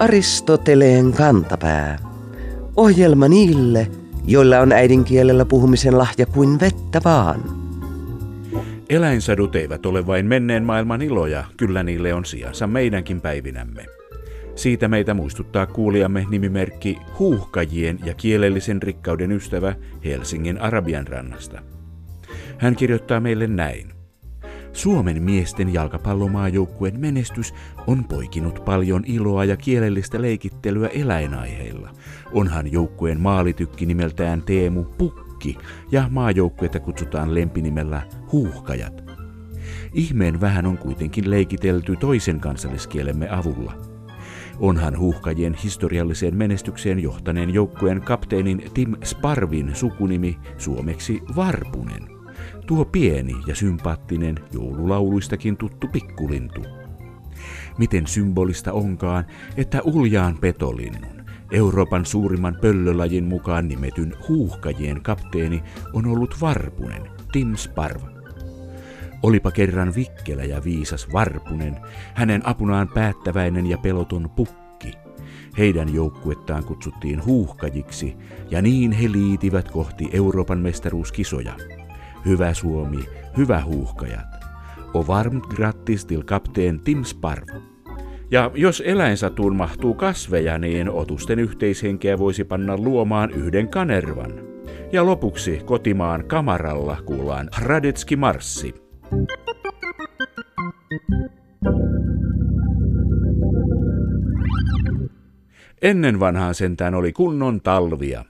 Aristoteleen kantapää. Ohjelma niille, joilla on äidinkielellä puhumisen lahja kuin vettä vaan. Eläinsadut eivät ole vain menneen maailman iloja, kyllä niille on sijansa meidänkin päivinämme. Siitä meitä muistuttaa kuulijamme nimimerkki Huuhkajien ja kielellisen rikkauden ystävä Helsingin Arabian rannasta. Hän kirjoittaa meille näin. Suomen miesten jalkapallomaajoukkueen menestys on poikinut paljon iloa ja kielellistä leikittelyä eläinaiheilla. Onhan joukkueen maalitykki nimeltään Teemu Pukki ja maajoukkuetta kutsutaan lempinimellä Huuhkajat. Ihmeen vähän on kuitenkin leikitelty toisen kansalliskielemme avulla – Onhan huuhkajien historialliseen menestykseen johtaneen joukkueen kapteenin Tim Sparvin sukunimi suomeksi Varpunen. Tuo pieni ja sympaattinen joululauluistakin tuttu pikkulintu. Miten symbolista onkaan, että uljaan petolinnun, Euroopan suurimman pöllölajin mukaan nimetyn huuhkajien kapteeni on ollut Varpunen, Tim Sparv. Olipa kerran vikkelä ja viisas Varpunen, hänen apunaan päättäväinen ja peloton pukki. Heidän joukkuettaan kutsuttiin huuhkajiksi, ja niin he liitivät kohti Euroopan mestaruuskisoja. Hyvä Suomi, hyvä huuhkajat. O varmt grattis til kapteen Tim Sparv. Ja jos eläinsatuun mahtuu kasveja, niin otusten yhteishenkeä voisi panna luomaan yhden kanervan. Ja lopuksi kotimaan kamaralla kuullaan Radetski Marssi. Ennen vanhaan sentään oli kunnon talvia.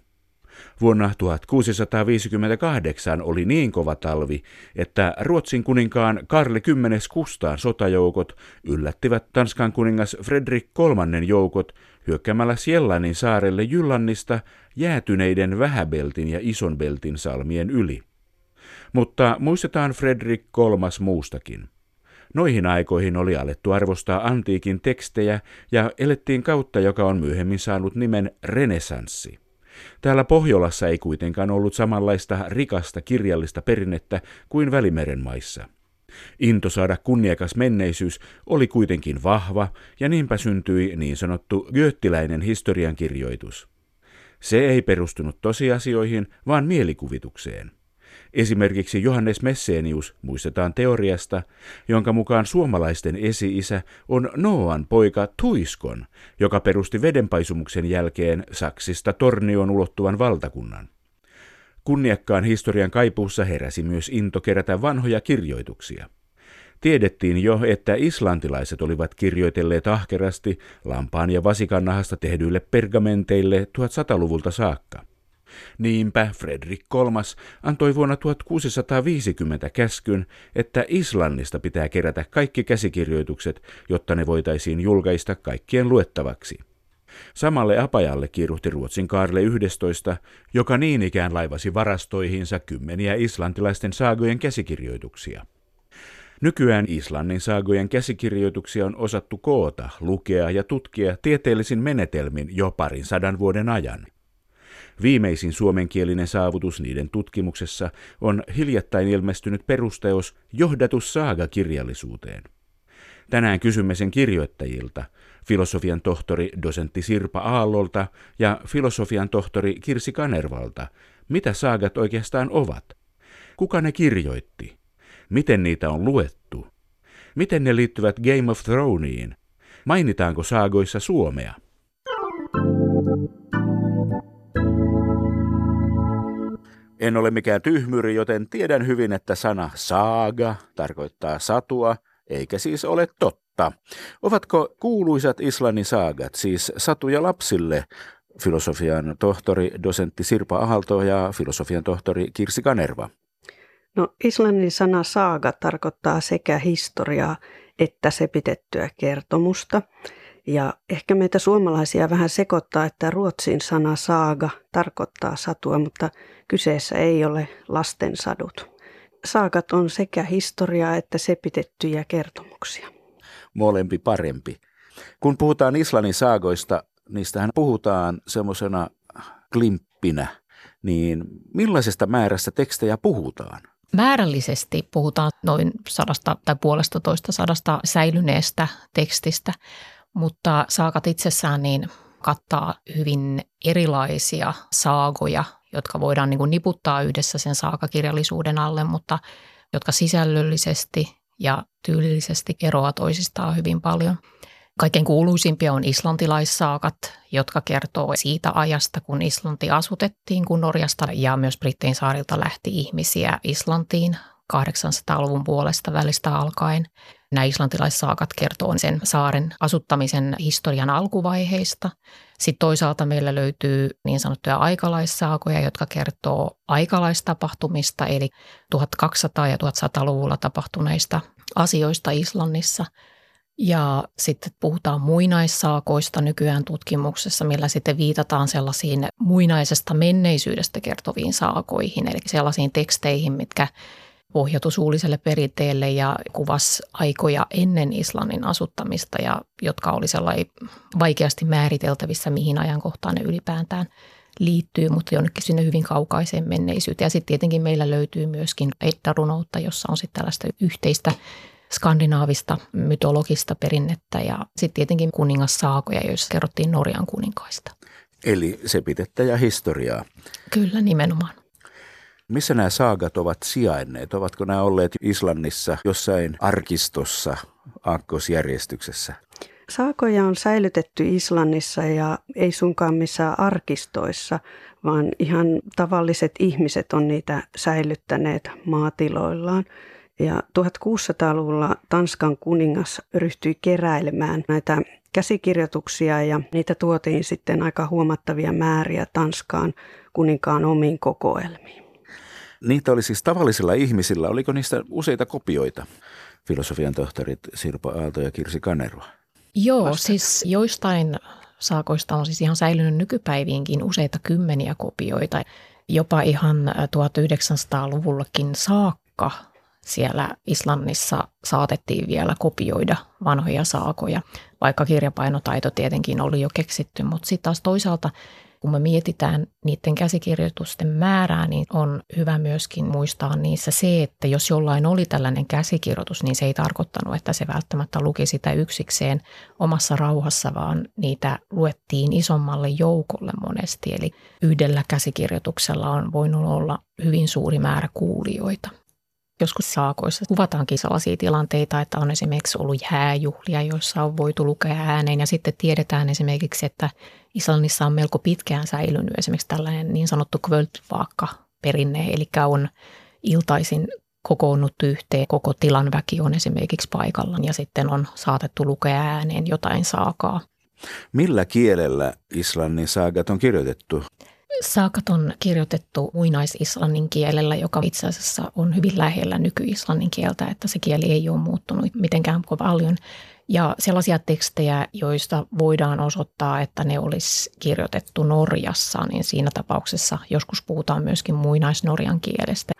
Vuonna 1658 oli niin kova talvi, että Ruotsin kuninkaan Karle X Kustaan sotajoukot yllättivät Tanskan kuningas Fredrik III joukot hyökkäämällä Siellanin saarelle Jyllannista jäätyneiden Vähäbeltin ja Isonbeltin salmien yli. Mutta muistetaan Fredrik kolmas muustakin. Noihin aikoihin oli alettu arvostaa antiikin tekstejä ja elettiin kautta, joka on myöhemmin saanut nimen renesanssi. Täällä Pohjolassa ei kuitenkaan ollut samanlaista rikasta kirjallista perinnettä kuin Välimeren maissa. Into saada kunniakas menneisyys oli kuitenkin vahva, ja niinpä syntyi niin sanottu göttiläinen historiankirjoitus. Se ei perustunut tosiasioihin, vaan mielikuvitukseen. Esimerkiksi Johannes Messenius muistetaan teoriasta, jonka mukaan suomalaisten esi-isä on Noan poika Tuiskon, joka perusti vedenpaisumuksen jälkeen Saksista Tornioon ulottuvan valtakunnan. Kunniakkaan historian kaipuussa heräsi myös into kerätä vanhoja kirjoituksia. Tiedettiin jo, että islantilaiset olivat kirjoitelleet ahkerasti lampaan ja vasikannahasta tehdyille pergamenteille 1100-luvulta saakka. Niinpä Fredrik III antoi vuonna 1650 käskyn, että Islannista pitää kerätä kaikki käsikirjoitukset, jotta ne voitaisiin julkaista kaikkien luettavaksi. Samalle apajalle kiiruhti Ruotsin Kaarle 11, joka niin ikään laivasi varastoihinsa kymmeniä islantilaisten saagojen käsikirjoituksia. Nykyään Islannin saagojen käsikirjoituksia on osattu koota, lukea ja tutkia tieteellisin menetelmin jo parin sadan vuoden ajan. Viimeisin suomenkielinen saavutus niiden tutkimuksessa on hiljattain ilmestynyt perusteos Johdatus saaga-kirjallisuuteen. Tänään kysymme sen kirjoittajilta, filosofian tohtori dosentti Sirpa Aallolta ja filosofian tohtori Kirsi Kanervalta, mitä saagat oikeastaan ovat. Kuka ne kirjoitti? Miten niitä on luettu? Miten ne liittyvät Game of Throneen? Mainitaanko saagoissa Suomea? En ole mikään tyhmyri, joten tiedän hyvin, että sana saaga tarkoittaa satua, eikä siis ole totta. Ovatko kuuluisat Islannin saagat, siis satuja lapsille, filosofian tohtori, dosentti Sirpa Ahalto ja filosofian tohtori Kirsi Kanerva? No islannin sana saaga tarkoittaa sekä historiaa että se pitettyä kertomusta. Ja ehkä meitä suomalaisia vähän sekoittaa, että ruotsin sana saaga tarkoittaa satua, mutta kyseessä ei ole lasten sadut. Saakat on sekä historiaa että sepitettyjä kertomuksia. Molempi parempi. Kun puhutaan Islannin saagoista, niistähän puhutaan semmoisena klimppinä, niin millaisesta määrästä tekstejä puhutaan? Määrällisesti puhutaan noin sadasta tai puolesta toista sadasta säilyneestä tekstistä, Mutta saakat itsessään niin kattaa hyvin erilaisia saagoja, jotka voidaan niin kuin niputtaa yhdessä sen saakakirjallisuuden alle, mutta jotka sisällöllisesti ja tyylillisesti eroaa toisistaan hyvin paljon. Kaikkein kuuluisimpia on islantilaissaakat, jotka kertoo siitä ajasta, kun Islanti asutettiin, kun Norjasta ja myös Brittein saarilta lähti ihmisiä Islantiin 800-luvun puolesta välistä alkaen. Nämä islantilaissaakat kertoo sen saaren asuttamisen historian alkuvaiheista. Sitten toisaalta meillä löytyy niin sanottuja aikalaissaakoja, jotka kertoo aikalaistapahtumista, eli 1200- ja 1100-luvulla tapahtuneista asioista Islannissa. Ja sitten puhutaan muinaissaakoista nykyään tutkimuksessa, millä sitten viitataan sellaisiin muinaisesta menneisyydestä kertoviin saakoihin, eli sellaisiin teksteihin, mitkä pohjautu suulliselle perinteelle ja kuvas aikoja ennen Islannin asuttamista ja jotka oli sellainen vaikeasti määriteltävissä, mihin ajankohtaan ne ylipäätään liittyy, mutta jonnekin sinne hyvin kaukaiseen menneisyyteen. Ja sitten tietenkin meillä löytyy myöskin Edda-runoutta, jossa on sitten tällaista yhteistä skandinaavista mytologista perinnettä ja sitten tietenkin kuningassaakoja, joissa kerrottiin Norjan kuninkaista. Eli sepitettä ja historiaa. Kyllä, nimenomaan. Missä nämä saagat ovat sijainneet? Ovatko nämä olleet Islannissa jossain arkistossa aakkosjärjestyksessä? Saakoja on säilytetty Islannissa ja ei sunkaan missään arkistoissa, vaan ihan tavalliset ihmiset on niitä säilyttäneet maatiloillaan. Ja 1600-luvulla Tanskan kuningas ryhtyi keräilemään näitä käsikirjoituksia ja niitä tuotiin sitten aika huomattavia määriä Tanskaan kuninkaan omiin kokoelmiin. Niitä oli siis tavallisilla ihmisillä. Oliko niistä useita kopioita? Filosofian tohtorit Sirpa Aalto ja Kirsi Kanerva. Joo, Vasta. siis joistain saakoista on siis ihan säilynyt nykypäiviinkin useita kymmeniä kopioita. Jopa ihan 1900-luvullakin saakka siellä Islannissa saatettiin vielä kopioida vanhoja saakoja, vaikka kirjapainotaito tietenkin oli jo keksitty, mutta sitten taas toisaalta kun me mietitään niiden käsikirjoitusten määrää, niin on hyvä myöskin muistaa niissä se, että jos jollain oli tällainen käsikirjoitus, niin se ei tarkoittanut, että se välttämättä luki sitä yksikseen omassa rauhassa, vaan niitä luettiin isommalle joukolle monesti. Eli yhdellä käsikirjoituksella on voinut olla hyvin suuri määrä kuulijoita. Joskus saakoissa kuvataankin sellaisia tilanteita, että on esimerkiksi ollut hääjuhlia, joissa on voitu lukea ääneen ja sitten tiedetään esimerkiksi, että Islannissa on melko pitkään säilynyt esimerkiksi tällainen niin sanottu kvöltvaakka perinne, eli on iltaisin kokoonnuttu yhteen, koko tilan väki on esimerkiksi paikalla ja sitten on saatettu lukea ääneen jotain saakaa. Millä kielellä Islannin saagat on kirjoitettu? Saakat on kirjoitettu muinais-islannin kielellä, joka itse asiassa on hyvin lähellä nyky-islannin kieltä, että se kieli ei ole muuttunut mitenkään paljon. Ja sellaisia tekstejä, joista voidaan osoittaa, että ne olisi kirjoitettu Norjassa, niin siinä tapauksessa joskus puhutaan myöskin muinais-norjan kielestä.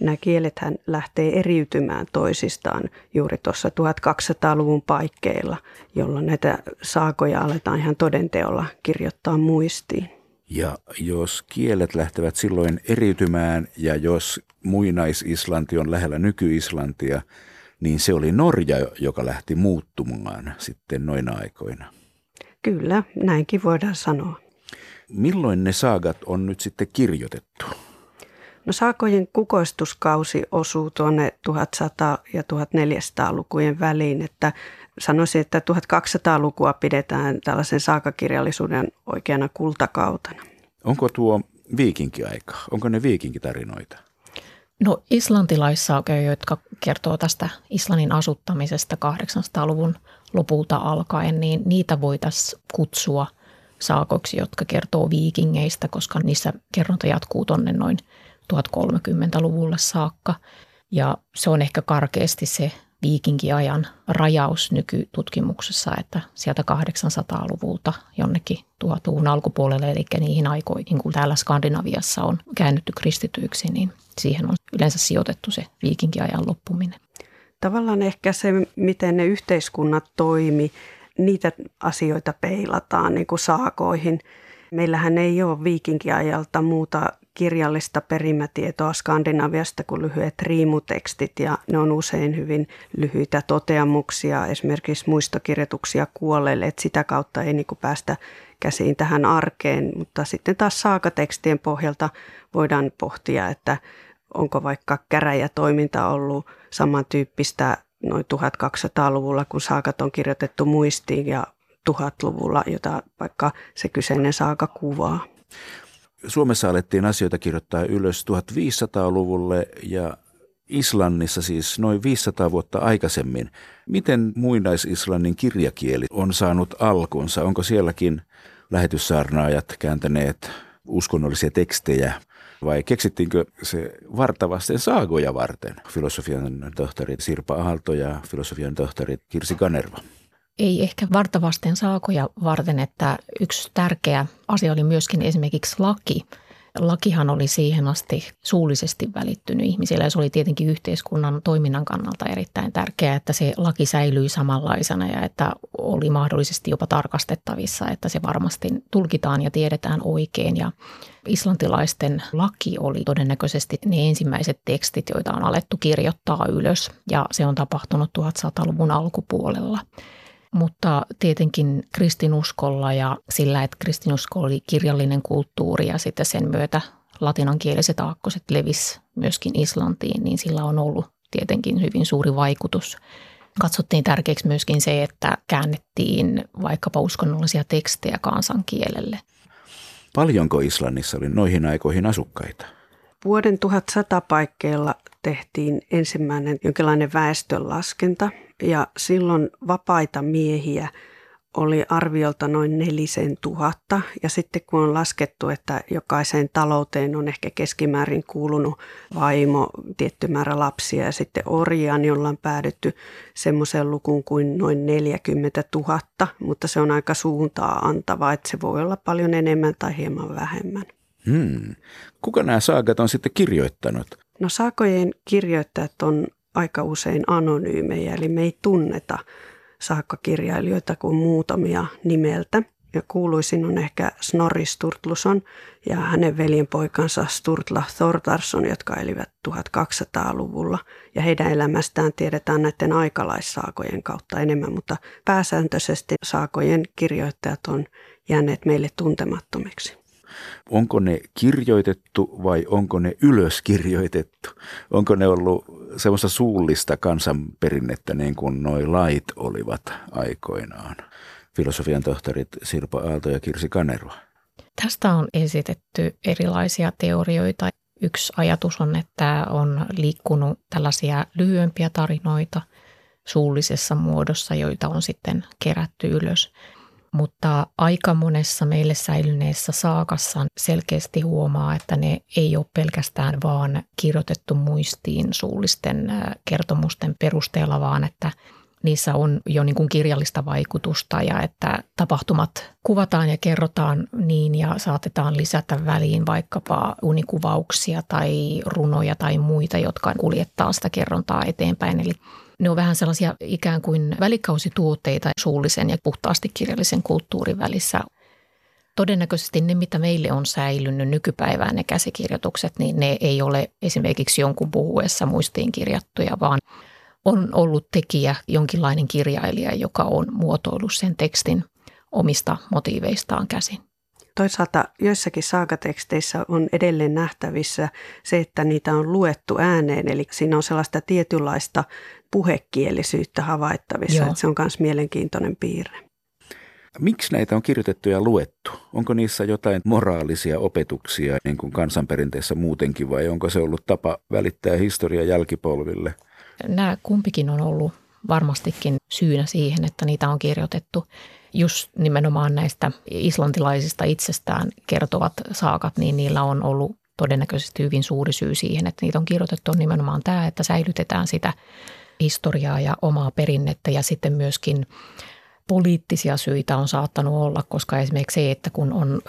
Nämä kielethän lähtee eriytymään toisistaan juuri tuossa 1200-luvun paikkeilla, jolloin näitä saakoja aletaan ihan todenteolla kirjoittaa muistiin. Ja jos kielet lähtevät silloin eriytymään ja jos muinais-Islanti on lähellä nyky-Islantia, niin se oli Norja, joka lähti muuttumaan sitten noina aikoina. Kyllä, näinkin voidaan sanoa. Milloin ne saagat on nyt sitten kirjoitettu? No saakojen kukoistuskausi osuu tuonne 1100- ja 1400-lukujen väliin, että sanoisin, että 1200-lukua pidetään tällaisen saakakirjallisuuden oikeana kultakautena. Onko tuo viikinkiaika? Onko ne viikinkitarinoita? No islantilaissaakoja, jotka kertoo tästä Islannin asuttamisesta 800-luvun lopulta alkaen, niin niitä voitaisiin kutsua saakoiksi, jotka kertoo viikingeistä, koska niissä kerronta jatkuu tonne noin 1030-luvulle saakka. Ja se on ehkä karkeasti se viikinkiajan rajaus nykytutkimuksessa, että sieltä 800-luvulta jonnekin 1000-luvun alkupuolelle, eli niihin aikoihin, kun täällä Skandinaviassa on käännytty kristityiksi, niin siihen on yleensä sijoitettu se viikinkiajan loppuminen. Tavallaan ehkä se, miten ne yhteiskunnat toimi, niitä asioita peilataan niin kuin saakoihin. Meillähän ei ole viikinkiajalta muuta kirjallista perimätietoa Skandinaviasta kuin lyhyet riimutekstit ja ne on usein hyvin lyhyitä toteamuksia, esimerkiksi muistokirjoituksia kuolleille, että sitä kautta ei niin päästä käsiin tähän arkeen, mutta sitten taas saakatekstien pohjalta voidaan pohtia, että onko vaikka käräjätoiminta ollut samantyyppistä noin 1200-luvulla, kun saakat on kirjoitettu muistiin ja 1000-luvulla, jota vaikka se kyseinen saaka kuvaa. Suomessa alettiin asioita kirjoittaa ylös 1500-luvulle ja Islannissa siis noin 500 vuotta aikaisemmin. Miten muinais-Islannin kirjakieli on saanut alkunsa? Onko sielläkin lähetyssaarnaajat kääntäneet uskonnollisia tekstejä vai keksittiinkö se vartavasten saagoja varten? Filosofian tohtori Sirpa Aalto ja filosofian tohtori Kirsi Kanerva. Ei ehkä vartavasten saakoja varten, että yksi tärkeä asia oli myöskin esimerkiksi laki – Lakihan oli siihen asti suullisesti välittynyt ihmisille ja se oli tietenkin yhteiskunnan toiminnan kannalta erittäin tärkeää, että se laki säilyi samanlaisena ja että oli mahdollisesti jopa tarkastettavissa, että se varmasti tulkitaan ja tiedetään oikein. Ja islantilaisten laki oli todennäköisesti ne ensimmäiset tekstit, joita on alettu kirjoittaa ylös ja se on tapahtunut 1100-luvun alkupuolella. Mutta tietenkin kristinuskolla ja sillä, että kristinusko oli kirjallinen kulttuuri ja sitten sen myötä latinankieliset aakkoset levis myöskin Islantiin, niin sillä on ollut tietenkin hyvin suuri vaikutus. Katsottiin tärkeäksi myöskin se, että käännettiin vaikkapa uskonnollisia tekstejä kansankielelle. Paljonko Islannissa oli noihin aikoihin asukkaita? Vuoden 1100 paikkeilla tehtiin ensimmäinen jonkinlainen väestönlaskenta ja silloin vapaita miehiä oli arviolta noin nelisen tuhatta. Ja sitten kun on laskettu, että jokaiseen talouteen on ehkä keskimäärin kuulunut vaimo, tietty määrä lapsia ja sitten orjia, niin ollaan päädytty semmoiseen lukuun kuin noin 40 000, mutta se on aika suuntaa antava, että se voi olla paljon enemmän tai hieman vähemmän. Hmm. Kuka nämä saagat on sitten kirjoittanut? No saakojen kirjoittajat on aika usein anonyymejä, eli me ei tunneta saakkakirjailijoita kuin muutamia nimeltä. Ja kuuluisin on ehkä Snorri Sturtluson ja hänen veljenpoikansa Sturtla Thortarsson, jotka elivät 1200-luvulla. Ja heidän elämästään tiedetään näiden aikalaissaakojen kautta enemmän, mutta pääsääntöisesti saakojen kirjoittajat on jääneet meille tuntemattomiksi onko ne kirjoitettu vai onko ne ylöskirjoitettu? Onko ne ollut semmoista suullista kansanperinnettä niin kuin noi lait olivat aikoinaan? Filosofian tohtorit Sirpa Aalto ja Kirsi Kanerva. Tästä on esitetty erilaisia teorioita. Yksi ajatus on, että on liikkunut tällaisia lyhyempiä tarinoita suullisessa muodossa, joita on sitten kerätty ylös mutta aika monessa meille säilyneessä saakassa selkeästi huomaa, että ne ei ole pelkästään vaan kirjoitettu muistiin suullisten kertomusten perusteella, vaan että niissä on jo niin kuin kirjallista vaikutusta ja että tapahtumat kuvataan ja kerrotaan niin ja saatetaan lisätä väliin vaikkapa unikuvauksia tai runoja tai muita, jotka kuljettaa sitä kerrontaa eteenpäin. Eli ne on vähän sellaisia ikään kuin välikausituotteita suullisen ja puhtaasti kirjallisen kulttuurin välissä. Todennäköisesti ne, mitä meille on säilynyt nykypäivään ne käsikirjoitukset, niin ne ei ole esimerkiksi jonkun puhuessa muistiin kirjattuja, vaan on ollut tekijä, jonkinlainen kirjailija, joka on muotoillut sen tekstin omista motiiveistaan käsin. Toisaalta joissakin saakateksteissä on edelleen nähtävissä se, että niitä on luettu ääneen, eli siinä on sellaista tietynlaista puhekielisyyttä havaittavissa, että se on myös mielenkiintoinen piirre. Miksi näitä on kirjoitettu ja luettu? Onko niissä jotain moraalisia opetuksia niin kuin kansanperinteessä muutenkin vai onko se ollut tapa välittää historia jälkipolville? Nämä kumpikin on ollut varmastikin syynä siihen, että niitä on kirjoitettu. Just nimenomaan näistä islantilaisista itsestään kertovat saakat, niin niillä on ollut todennäköisesti hyvin suuri syy siihen, että niitä on kirjoitettu on nimenomaan tämä, että säilytetään sitä historiaa ja omaa perinnettä ja sitten myöskin poliittisia syitä on saattanut olla, koska esimerkiksi se, että kun on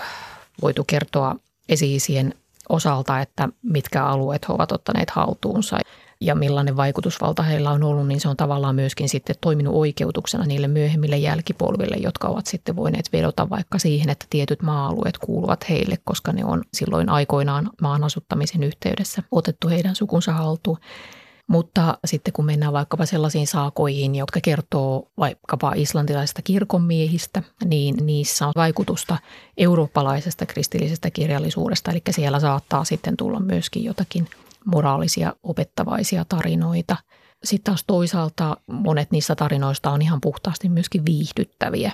voitu kertoa esiisien osalta, että mitkä alueet he ovat ottaneet haltuunsa, ja millainen vaikutusvalta heillä on ollut, niin se on tavallaan myöskin sitten toiminut oikeutuksena niille myöhemmille jälkipolville, jotka ovat sitten voineet vedota vaikka siihen, että tietyt maa-alueet kuuluvat heille, koska ne on silloin aikoinaan maan asuttamisen yhteydessä otettu heidän sukunsa haltuun. Mutta sitten kun mennään vaikkapa sellaisiin saakoihin, jotka kertoo vaikkapa islantilaisista kirkonmiehistä, niin niissä on vaikutusta eurooppalaisesta kristillisestä kirjallisuudesta. Eli siellä saattaa sitten tulla myöskin jotakin moraalisia opettavaisia tarinoita. Sitten taas toisaalta monet niistä tarinoista on ihan puhtaasti myöskin viihdyttäviä.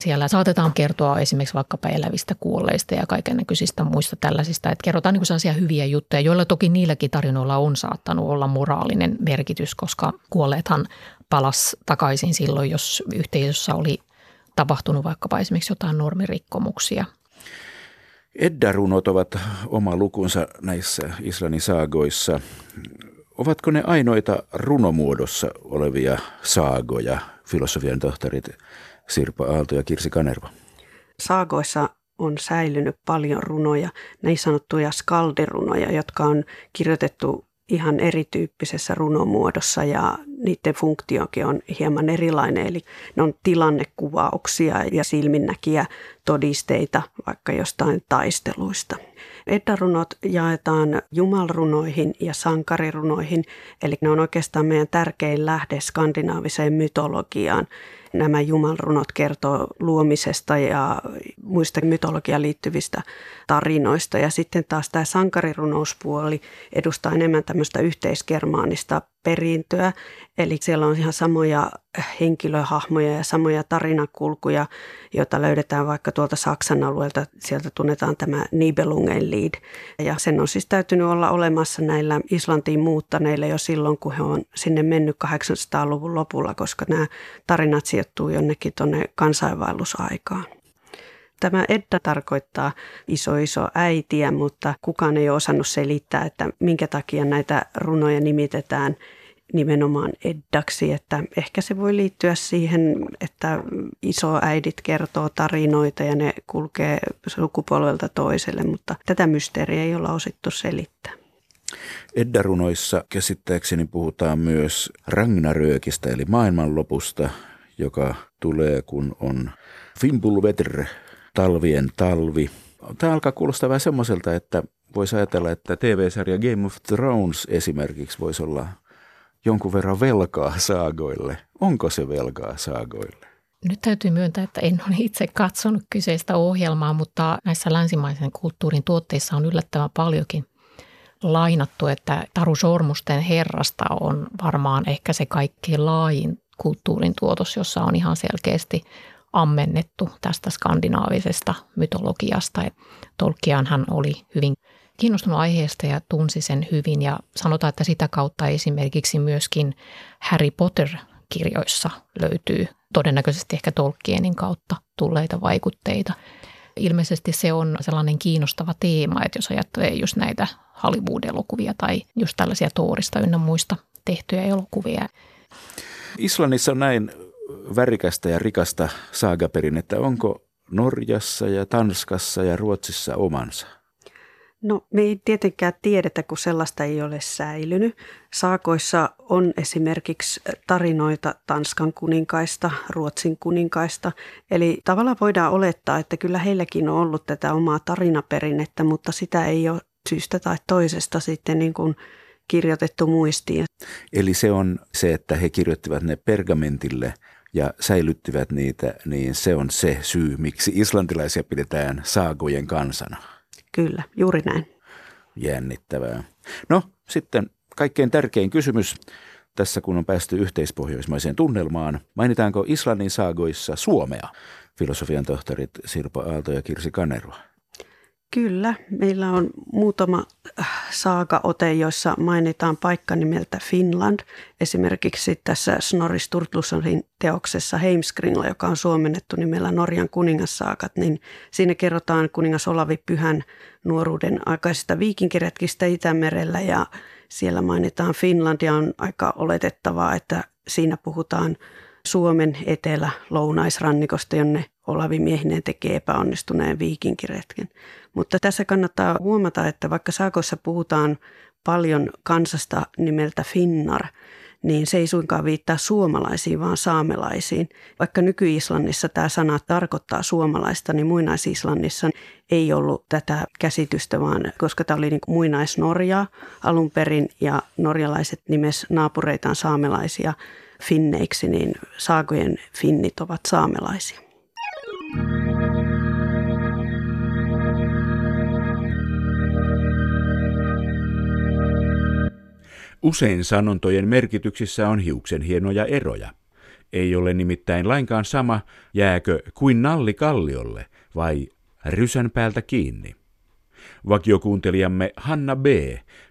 Siellä saatetaan kertoa esimerkiksi vaikkapa elävistä kuolleista ja kaiken näköisistä muista tällaisista, että kerrotaan niin sellaisia hyviä juttuja, joilla toki niilläkin tarinoilla on saattanut olla moraalinen merkitys, koska kuolleethan palas takaisin silloin, jos yhteisössä oli tapahtunut vaikkapa esimerkiksi jotain normirikkomuksia. Eddarunot ovat oma lukunsa näissä Islannin saagoissa. Ovatko ne ainoita runomuodossa olevia saagoja, filosofian tohtorit Sirpa Aalto ja Kirsi Kanerva. Saagoissa on säilynyt paljon runoja, näin sanottuja skalderunoja, jotka on kirjoitettu ihan erityyppisessä runomuodossa ja niiden funktiokin on hieman erilainen. Eli ne on tilannekuvauksia ja silminnäkiä todisteita vaikka jostain taisteluista. Eddarunot jaetaan jumalrunoihin ja sankarirunoihin, eli ne on oikeastaan meidän tärkein lähde skandinaaviseen mytologiaan nämä jumalrunot kertoo luomisesta ja muista mytologiaan liittyvistä tarinoista. Ja sitten taas tämä sankarirunouspuoli edustaa enemmän tämmöistä yhteisgermaanista perintöä. Eli siellä on ihan samoja henkilöhahmoja ja samoja tarinakulkuja, joita löydetään vaikka tuolta Saksan alueelta. Sieltä tunnetaan tämä Nibelungenlied. Ja sen on siis täytynyt olla olemassa näillä Islantiin muuttaneilla jo silloin, kun he on sinne mennyt 800-luvun lopulla, koska nämä tarinat sijoittuu jonnekin tuonne kansainvaellusaikaan. Tämä Edda tarkoittaa iso iso äitiä, mutta kukaan ei ole osannut selittää, että minkä takia näitä runoja nimitetään nimenomaan Eddaksi, että ehkä se voi liittyä siihen, että isoäidit kertoo tarinoita ja ne kulkee sukupolvelta toiselle, mutta tätä mysteeriä ei olla osittu selittää. Eddarunoissa käsittääkseni puhutaan myös Ragnarökistä eli maailmanlopusta, joka tulee kun on Fimbulvetr talvien talvi. Tämä alkaa kuulostaa vähän semmoiselta, että voisi ajatella, että TV-sarja Game of Thrones esimerkiksi voisi olla jonkun verran velkaa saagoille. Onko se velkaa saagoille? Nyt täytyy myöntää, että en ole itse katsonut kyseistä ohjelmaa, mutta näissä länsimaisen kulttuurin tuotteissa on yllättävän paljonkin lainattu, että Taru Sormusten herrasta on varmaan ehkä se kaikkein laajin kulttuurin tuotos, jossa on ihan selkeästi ammennettu tästä skandinaavisesta mytologiasta. Tolkien hän oli hyvin kiinnostunut aiheesta ja tunsi sen hyvin ja sanotaan, että sitä kautta esimerkiksi myöskin Harry Potter-kirjoissa löytyy todennäköisesti ehkä Tolkienin kautta tulleita vaikutteita. Ilmeisesti se on sellainen kiinnostava teema, että jos ajattelee just näitä Hollywood-elokuvia tai just tällaisia Toorista ynnä muista tehtyjä elokuvia. Islannissa on näin värikästä ja rikasta saagaperinnettä. Onko Norjassa ja Tanskassa ja Ruotsissa omansa? No me ei tietenkään tiedetä, kun sellaista ei ole säilynyt. Saakoissa on esimerkiksi tarinoita Tanskan kuninkaista, Ruotsin kuninkaista. Eli tavallaan voidaan olettaa, että kyllä heilläkin on ollut tätä omaa tarinaperinnettä, mutta sitä ei ole syystä tai toisesta sitten niin kuin kirjoitettu muistiin. Eli se on se, että he kirjoittivat ne pergamentille ja säilyttivät niitä, niin se on se syy, miksi islantilaisia pidetään saagojen kansana. Kyllä, juuri näin. Jännittävää. No sitten kaikkein tärkein kysymys tässä, kun on päästy yhteispohjoismaiseen tunnelmaan. Mainitaanko Islannin saagoissa Suomea? Filosofian tohtorit Sirpa Aalto ja Kirsi Kanerva. Kyllä, meillä on muutama äh, saaka-ote, joissa mainitaan paikka nimeltä Finland. Esimerkiksi tässä Snorri Sturlussonin teoksessa Heimskringla, joka on suomennettu nimellä Norjan kuningassaakat, niin siinä kerrotaan kuningas Olavi Pyhän nuoruuden aikaisista viikinkiretkistä Itämerellä ja siellä mainitaan Finland ja on aika oletettavaa, että siinä puhutaan Suomen etelä-lounaisrannikosta, jonne Olavi Miehinen tekee epäonnistuneen viikinkiretken. Mutta tässä kannattaa huomata, että vaikka saakossa puhutaan paljon kansasta nimeltä Finnar, niin se ei suinkaan viittaa suomalaisiin, vaan saamelaisiin. Vaikka nyky-Islannissa tämä sana tarkoittaa suomalaista, niin muinais-Islannissa ei ollut tätä käsitystä, vaan koska tämä oli niin muinais-Norjaa alun perin ja norjalaiset nimes naapureitaan saamelaisia finneiksi, niin saakojen finnit ovat saamelaisia. Usein sanontojen merkityksissä on hiuksen hienoja eroja. Ei ole nimittäin lainkaan sama, jääkö kuin nalli kalliolle vai rysän päältä kiinni. Vakiokuuntelijamme Hanna B.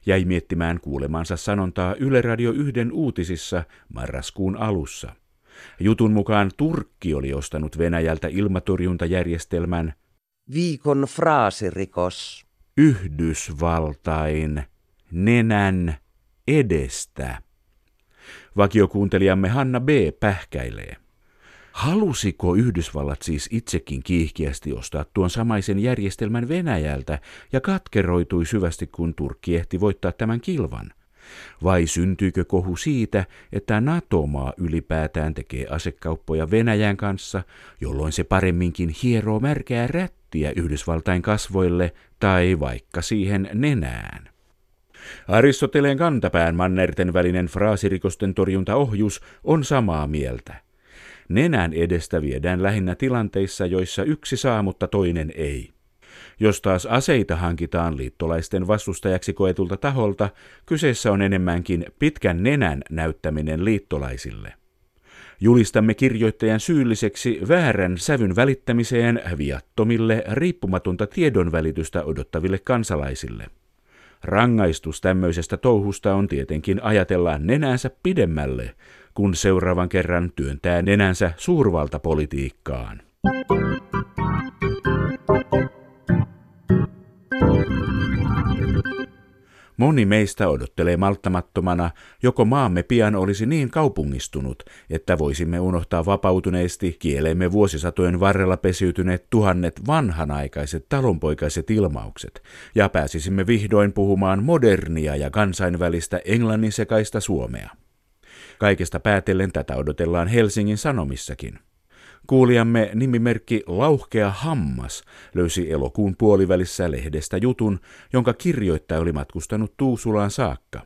jäi miettimään kuulemansa sanontaa Yle Radio 1 uutisissa marraskuun alussa. Jutun mukaan Turkki oli ostanut Venäjältä ilmatorjuntajärjestelmän Viikon fraasirikos. Yhdysvaltain nenän edestä. Vakiokuuntelijamme Hanna B. pähkäilee. Halusiko Yhdysvallat siis itsekin kiihkeästi ostaa tuon samaisen järjestelmän Venäjältä ja katkeroitui syvästi, kun Turkki ehti voittaa tämän kilvan? Vai syntyykö kohu siitä, että NATO-maa ylipäätään tekee asekauppoja Venäjän kanssa, jolloin se paremminkin hieroo märkää rättiä Yhdysvaltain kasvoille tai vaikka siihen nenään? Aristoteleen kantapään mannerten välinen fraasirikosten torjuntaohjus on samaa mieltä. Nenän edestä viedään lähinnä tilanteissa, joissa yksi saa, mutta toinen ei. Jos taas aseita hankitaan liittolaisten vastustajaksi koetulta taholta, kyseessä on enemmänkin pitkän nenän näyttäminen liittolaisille. Julistamme kirjoittajan syylliseksi väärän sävyn välittämiseen viattomille riippumatonta tiedonvälitystä odottaville kansalaisille. Rangaistus tämmöisestä touhusta on tietenkin ajatellaan nenänsä pidemmälle, kun seuraavan kerran työntää nenänsä suurvaltapolitiikkaan. Moni meistä odottelee malttamattomana, joko maamme pian olisi niin kaupungistunut, että voisimme unohtaa vapautuneesti kielemme vuosisatojen varrella pesiytyneet tuhannet vanhanaikaiset talonpoikaiset ilmaukset, ja pääsisimme vihdoin puhumaan modernia ja kansainvälistä englannin sekaista suomea. Kaikesta päätellen tätä odotellaan Helsingin Sanomissakin. Kuulijamme nimimerkki Lauhkea Hammas löysi elokuun puolivälissä lehdestä jutun, jonka kirjoittaja oli matkustanut Tuusulaan saakka.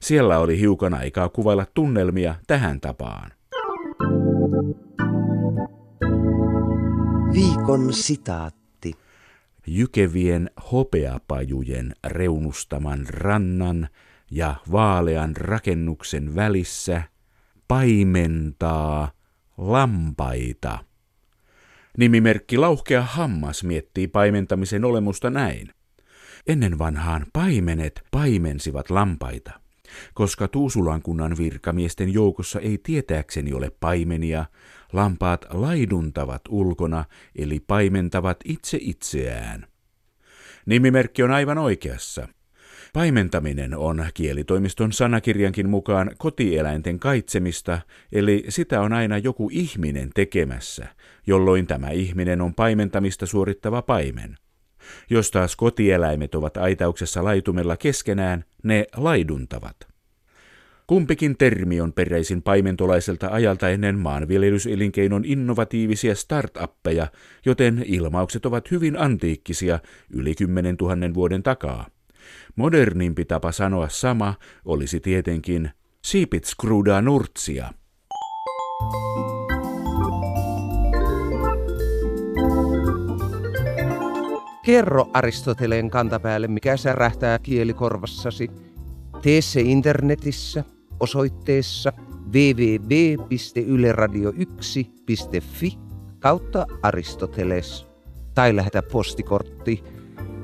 Siellä oli hiukan aikaa kuvailla tunnelmia tähän tapaan. Viikon sitaatti. Jykevien hopeapajujen reunustaman rannan ja vaalean rakennuksen välissä paimentaa – lampaita. Nimimerkki Lauhkea Hammas miettii paimentamisen olemusta näin. Ennen vanhaan paimenet paimensivat lampaita. Koska Tuusulankunnan virkamiesten joukossa ei tietääkseni ole paimenia, lampaat laiduntavat ulkona, eli paimentavat itse itseään. Nimimerkki on aivan oikeassa. Paimentaminen on kielitoimiston sanakirjankin mukaan kotieläinten kaitsemista, eli sitä on aina joku ihminen tekemässä, jolloin tämä ihminen on paimentamista suorittava paimen. Jos taas kotieläimet ovat aitauksessa laitumella keskenään, ne laiduntavat. Kumpikin termi on peräisin paimentolaiselta ajalta ennen maanviljelyselinkeinon innovatiivisia startuppeja, joten ilmaukset ovat hyvin antiikkisia yli 10 000 vuoden takaa. Modernimpi tapa sanoa sama olisi tietenkin siipitskruda nurtsia. Kerro Aristoteleen kantapäälle, mikä särähtää kielikorvassasi. Tee se internetissä osoitteessa www.yleradio1.fi kautta Aristoteles tai lähetä postikortti